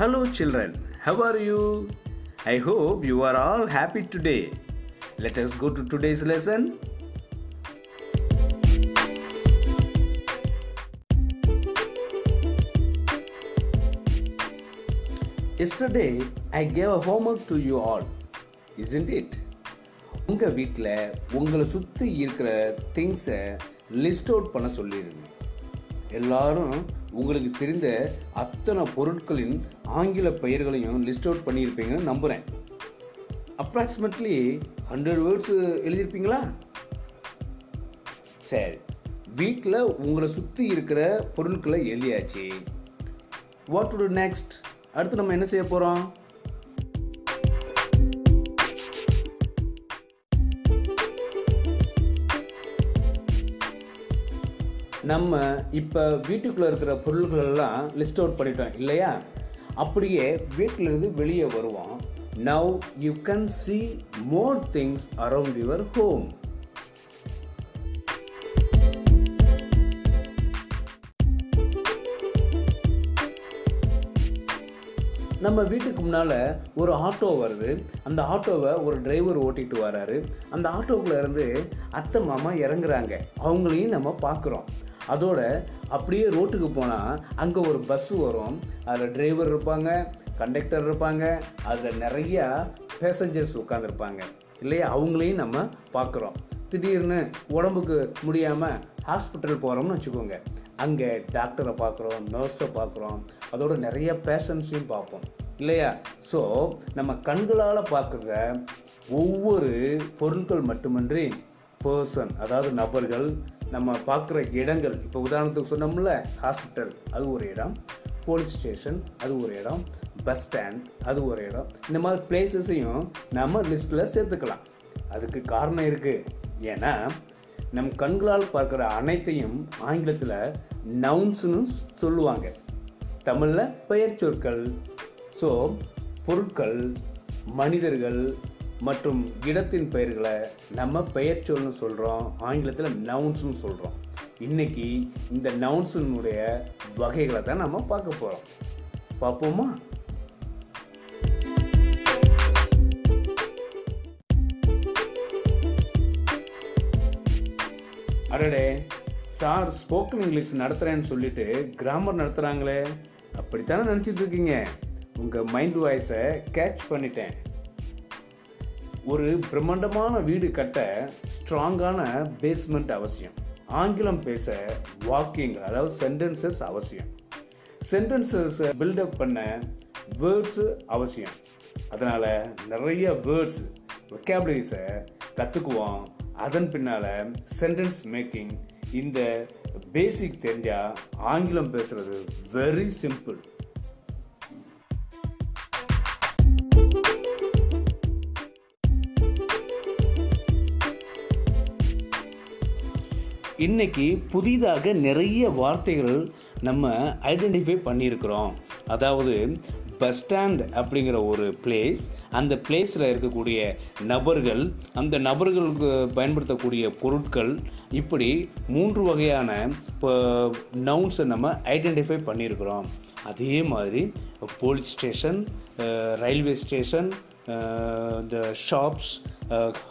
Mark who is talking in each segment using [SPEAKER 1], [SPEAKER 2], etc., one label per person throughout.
[SPEAKER 1] Hello, children. How are you? I hope you are all happy today. Let us go to today's lesson. Yesterday, I gave a homework to you all, isn't it? உங்கள் வீட்டில் உங்களை சுற்றி இருக்கிற திங்ஸை list out பண்ண சொல்லிடுங்க எல்லாரும் உங்களுக்கு தெரிந்த அத்தனை பொருட்களின் ஆங்கில பெயர்களையும் லிஸ்ட் அவுட் பண்ணியிருப்பீங்கன்னு நம்புகிறேன் அப்ராக்சிமேட்லி ஹண்ட்ரட் வேர்ட்ஸ் எழுதியிருப்பீங்களா? சரி. வீட்டில் உங்களை சுற்றி இருக்கிற பொருட்களை எழுதியாச்சு. வாட் டு நெக்ஸ்ட் அடுத்து நம்ம என்ன செய்ய போகிறோம் நம்ம இப்போ வீட்டுக்குள்ளே இருக்கிற பொருள்களெல்லாம் லிஸ்ட் அவுட் பண்ணிட்டோம் இல்லையா? அப்படியே வீட்டிலிருந்து வெளியே வருவோம். Now you can see more things around your home நம்ம வீட்டுக்கு முன்னால் ஒரு ஆட்டோ வருது. அந்த ஆட்டோவை ஒரு டிரைவர் ஓட்டிகிட்டு வராரு. அந்த ஆட்டோக்குள்ளே இருந்து அத்தை மாமா இறங்குறாங்க. அவங்களையும் நம்ம பார்க்குறோம் அதோட அப்படியே ரோட்டுக்கு போனால் அங்கே ஒரு பஸ் வரும். அதில் டிரைவர் இருப்பாங்க கண்டக்டர் இருப்பாங்க. அதில் நிறையா பேசஞ்சர்ஸ் உட்காந்துருப்பாங்க இல்லையா? அவங்களையும் நம்ம பார்க்குறோம் திடீர்னு உடம்புக்கு முடியாமல் ஹாஸ்பிட்டல் போகிறோம்னு வச்சுக்கோங்க. அங்கே டாக்டரை பார்க்குறோம் நர்ஸை பார்க்குறோம். அதோட நிறைய பேஷண்ட்ஸையும் பார்ப்போம். இல்லையா? ஸோ நம்ம கண்களால் பார்க்குற ஒவ்வொரு பொருட்கள் மட்டுமின்றி பர்சன் அதாவது நபர்கள் நம்ம பார்க்குற இடங்கள். இப்போ உதாரணத்துக்கு சொன்னோம்ல ஹாஸ்பிட்டல் அது ஒரு இடம். போலீஸ் ஸ்டேஷன் அது ஒரு இடம். பஸ் ஸ்டாண்ட் அது ஒரு இடம். இந்த மாதிரி பிளேசஸையும் நம்ம லிஸ்ட்டில் சேர்த்துக்கலாம். அதுக்கு காரணம் இருக்குது ஏன்னா நம் கண்களால் பார்க்குற அனைத்தையும் ஆங்கிலத்தில் நவுன்ஸ்னு சொல்லுவாங்க. தமிழில் பெயர் சொற்கள் ஸோ பொருட்கள் மனிதர்கள் மற்றும் இடத்தின் பெயர்களை நம்ம பெயர் சொல்னு சொல்கிறோம் ஆங்கிலத்தில் நவுன்ஸ்னு சொல்கிறோம் இன்னைக்கு இந்த நவுன்ஸினுடைய வகைகளை தான் நம்ம பார்க்க போகிறோம் பார்ப்போமா? அடடே சார் ஸ்போக்கன் இங்கிலீஷ் நடத்துகிறேன்னு சொல்லிட்டு கிராமர் நடத்துகிறாங்களே அப்படித்தானே நினச்சிட்டு இருக்கீங்க? உங்கள் மைண்ட் வாய்ஸை கேட்ச் பண்ணிட்டேன். ஒரு பிரம்மாண்டமான வீடு கட்ட ஸ்ட்ராங்கான பேஸ்மெண்ட் அவசியம். ஆங்கிலம் பேச வாக்கிங் அதாவது சென்டென்சஸ் அவசியம். சென்டென்சஸை பில்டப் பண்ண வேர்ட்ஸு அவசியம். அதனால் நிறைய வேர்ட்ஸ் வெக்காபுலரிஸை கற்றுக்குவோம் அதன் பின்னால் சென்டென்ஸ் மேக்கிங் இந்த பேசிக் தெரிஞ்சால் ஆங்கிலம் பேசுறது வெரி சிம்பிள் இன்னைக்கு புதிதாக நிறைய வார்த்தைகள் நம்ம ஐடென்டிஃபை பண்ணியிருக்கிறோம். அதாவது பஸ் ஸ்டாண்ட் அப்படிங்கிற ஒரு பிளேஸ் அந்த பிளேஸில் இருக்கக்கூடிய நபர்கள் அந்த நபர்களுக்கு பயன்படுத்தக்கூடிய பொருட்கள் இப்படி மூன்று வகையான இப்போ நவுன்ஸை நம்ம ஐடென்டிஃபை பண்ணியிருக்கிறோம் அதே மாதிரி போலீஸ் ஸ்டேஷன் ரயில்வே ஸ்டேஷன் இந்த ஷாப்ஸ்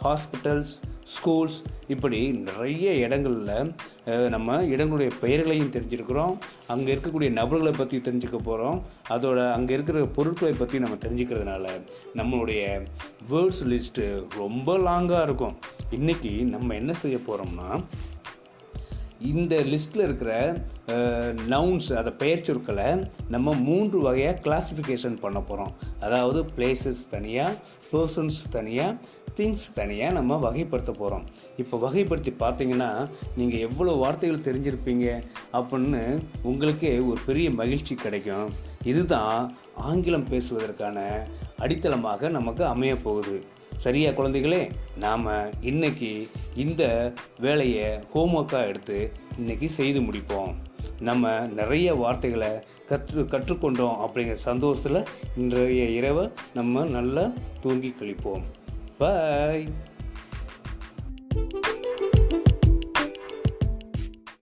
[SPEAKER 1] ஹாஸ்பிட்டல்ஸ் ஸ்கூல்ஸ் இப்படி நிறைய இடங்களில் நம்ம இடங்களுடைய பெயர்களையும் தெரிஞ்சுருக்குறோம். அங்கே இருக்கக்கூடிய நபர்களை பற்றி தெரிஞ்சுக்க போகிறோம் அதோட அங்கே இருக்கிற பொருட்களை பற்றி நம்ம தெரிஞ்சுக்கிறதுனால நம்மளுடைய வேர்ட்ஸ் லிஸ்ட்டு ரொம்ப லாங்காக இருக்கும். இன்றைக்கி நம்ம என்ன செய்ய போகிறோம்னா இந்த லிஸ்ட்டில் இருக்கிற நவுன்ஸ் அதை பெயர் சொற்களை நம்ம மூன்று வகையாக கிளாஸிஃபிகேஷன் பண்ண போகிறோம் அதாவது பிளேசஸ் தனியாக பர்சன்ஸ் தனியாக திங்ஸ் தனியாக நம்ம வகைப்படுத்த போகிறோம் இப்போ வகைப்படுத்தி பார்த்தீங்கன்னா நீங்கள் எவ்வளோ வார்த்தைகள் தெரிஞ்சிருப்பீங்க அப்படின்னு உங்களுக்கே ஒரு பெரிய மகிழ்ச்சி கிடைக்கும். இதுதான் ஆங்கிலம் பேசுவதற்கான அடித்தளமாக நமக்கு அமைய போகுது. சரியா குழந்தைகளே நாம் இன்னைக்கு இந்த வேலையை ஹோம்ஒர்க்காக எடுத்து இன்னைக்கு செய்து முடிப்போம். நம்ம நிறைய வார்த்தைகளை கற்று கற்றுக்கொண்டோம் அப்படிங்கிற சந்தோஷத்தில் இன்றைய இரவை நம்ம நல்லா தூங்கி கழிப்போம். பாய்